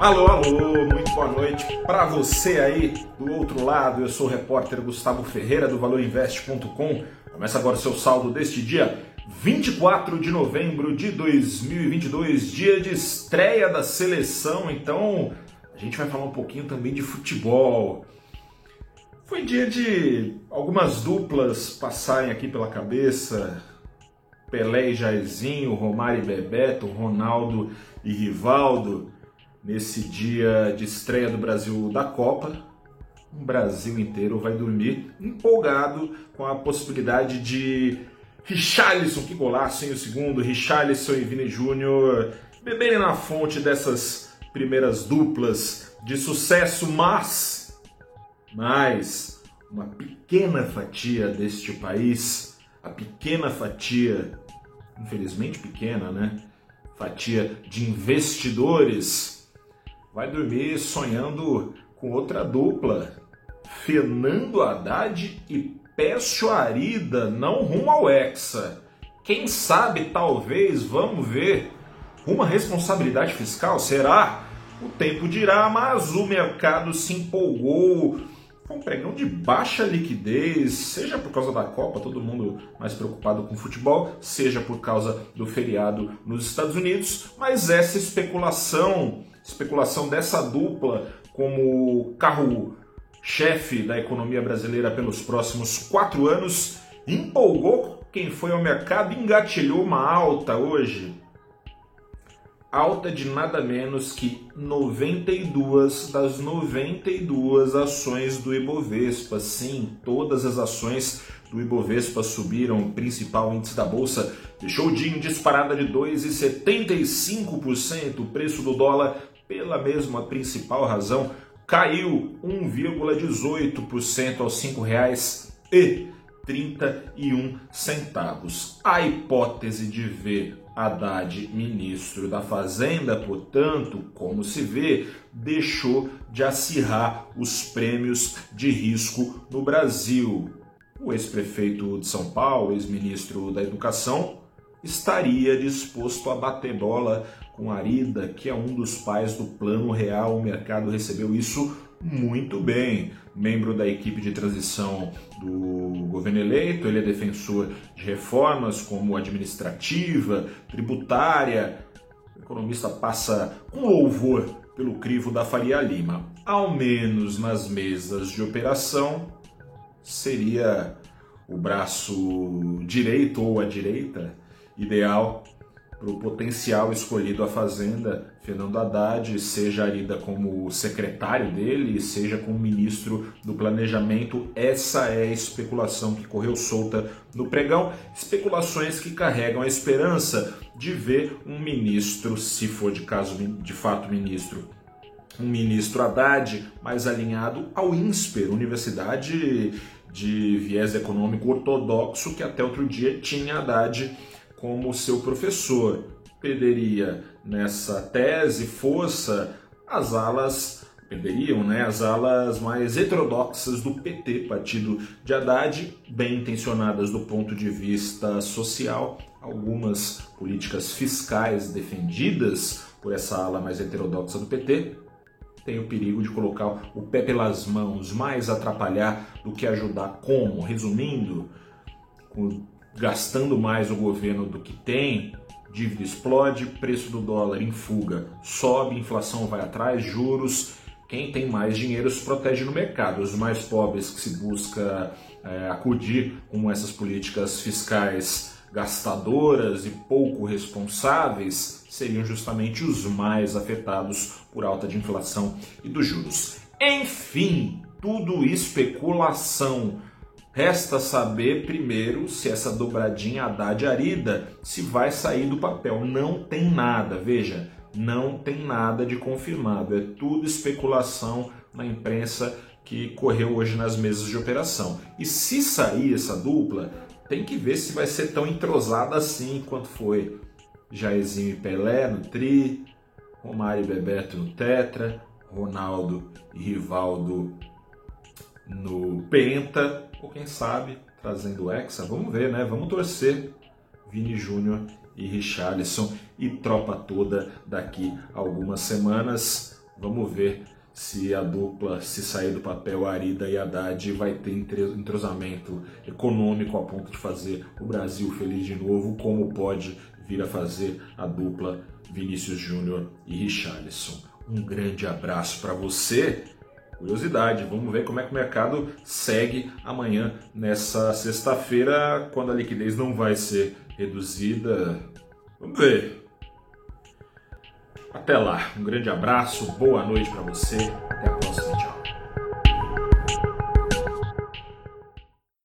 Alô, alô, muito boa noite para você aí do outro lado. Eu sou o repórter Gustavo Ferreira do ValorInvest.com. Começa agora o seu saldo deste dia 24 de novembro de 2022, dia de estreia da seleção. Então, a gente vai falar um pouquinho também de futebol. Foi dia de algumas duplas passarem aqui pela cabeça. Pelé e Jairzinho, Romário e Bebeto, Ronaldo e Rivaldo nesse dia de estreia do Brasil da Copa. O Brasil inteiro vai dormir empolgado com a possibilidade de Richarlison, que golaço, em o segundo, Richarlison e Vini Júnior beberem na fonte dessas primeiras duplas de sucesso, mas, mas uma pequena fatia deste país, a pequena fatia, infelizmente pequena, né? Fatia de investidores vai dormir sonhando com outra dupla. Fernando Haddad e Pécio Arida não rumo ao Hexa. Quem sabe, talvez, vamos ver, uma responsabilidade fiscal? Será? O tempo dirá, mas o mercado se empolgou. Um pregão de baixa liquidez, seja por causa da Copa, todo mundo mais preocupado com futebol, seja por causa do feriado nos Estados Unidos, mas essa especulação especulação dessa dupla como carro-chefe da economia brasileira pelos próximos quatro anos empolgou quem foi ao mercado engatilhou uma alta hoje. Alta de nada menos que 92 das 92 ações do Ibovespa. Sim, todas as ações do Ibovespa subiram, o principal índice da bolsa deixou o dia em disparada de 2,75%, o preço do dólar pela mesma principal razão, caiu 1,18% aos R$ 5,31. A hipótese de ver Haddad ministro da Fazenda, portanto, como se vê, deixou de acirrar os prêmios de risco no Brasil. O ex-prefeito de São Paulo, ex-ministro da Educação, estaria disposto a bater bola com Arida, que é um dos pais do Plano Real. O mercado recebeu isso muito bem. Membro da equipe de transição do governo eleito, ele é defensor de reformas como administrativa, tributária. O economista passa com louvor pelo crivo da Faria Lima. Ao menos nas mesas de operação, seria o braço direito ou a direita ideal para o potencial escolhido à Fazenda, Fernando Haddad, seja lida como secretário dele, seja como ministro do Planejamento. Essa é a especulação que correu solta no pregão. Especulações que carregam a esperança de ver um ministro, se for de caso de fato ministro, um ministro Haddad mais alinhado ao INSPER, Universidade de Viés Econômico Ortodoxo, que até outro dia tinha Haddad como seu professor. Perderia nessa tese força as alas perderiam né, as alas mais heterodoxas do PT, partido de Haddad, bem intencionadas do ponto de vista social, algumas políticas fiscais defendidas por essa ala mais heterodoxa do PT, tem o perigo de colocar o pé pelas mãos, mais atrapalhar do que ajudar. Como? Resumindo, gastando mais o governo do que tem, dívida explode, preço do dólar em fuga sobe, inflação vai atrás, juros. Quem tem mais dinheiro se protege no mercado. Os mais pobres que se busca é, acudir com essas políticas fiscais gastadoras e pouco responsáveis seriam justamente os mais afetados por alta de inflação e dos juros. Enfim, tudo especulação Resta saber primeiro se essa dobradinha Haddad Arida se vai sair do papel. Não tem nada, veja, não tem nada de confirmado. É tudo especulação na imprensa que correu hoje nas mesas de operação. E se sair essa dupla, tem que ver se vai ser tão entrosada assim quanto foi Jairzinho e Pelé no Tri, Romário e Bebeto no Tetra, Ronaldo e Rivaldo no Penta, ou quem sabe trazendo o Hexa, vamos ver, né? Vamos torcer Vini Júnior e Richarlison e tropa toda daqui algumas semanas. Vamos ver se a dupla, se sair do papel Arida e Haddad, vai ter entrosamento econômico a ponto de fazer o Brasil feliz de novo, como pode vir a fazer a dupla Vinícius Júnior e Richarlison. Um grande abraço para você. Curiosidade, vamos ver como é que o mercado segue amanhã, nessa sexta-feira, quando a liquidez não vai ser reduzida. Vamos ver. Até lá, um grande abraço, boa noite para você, até a próxima.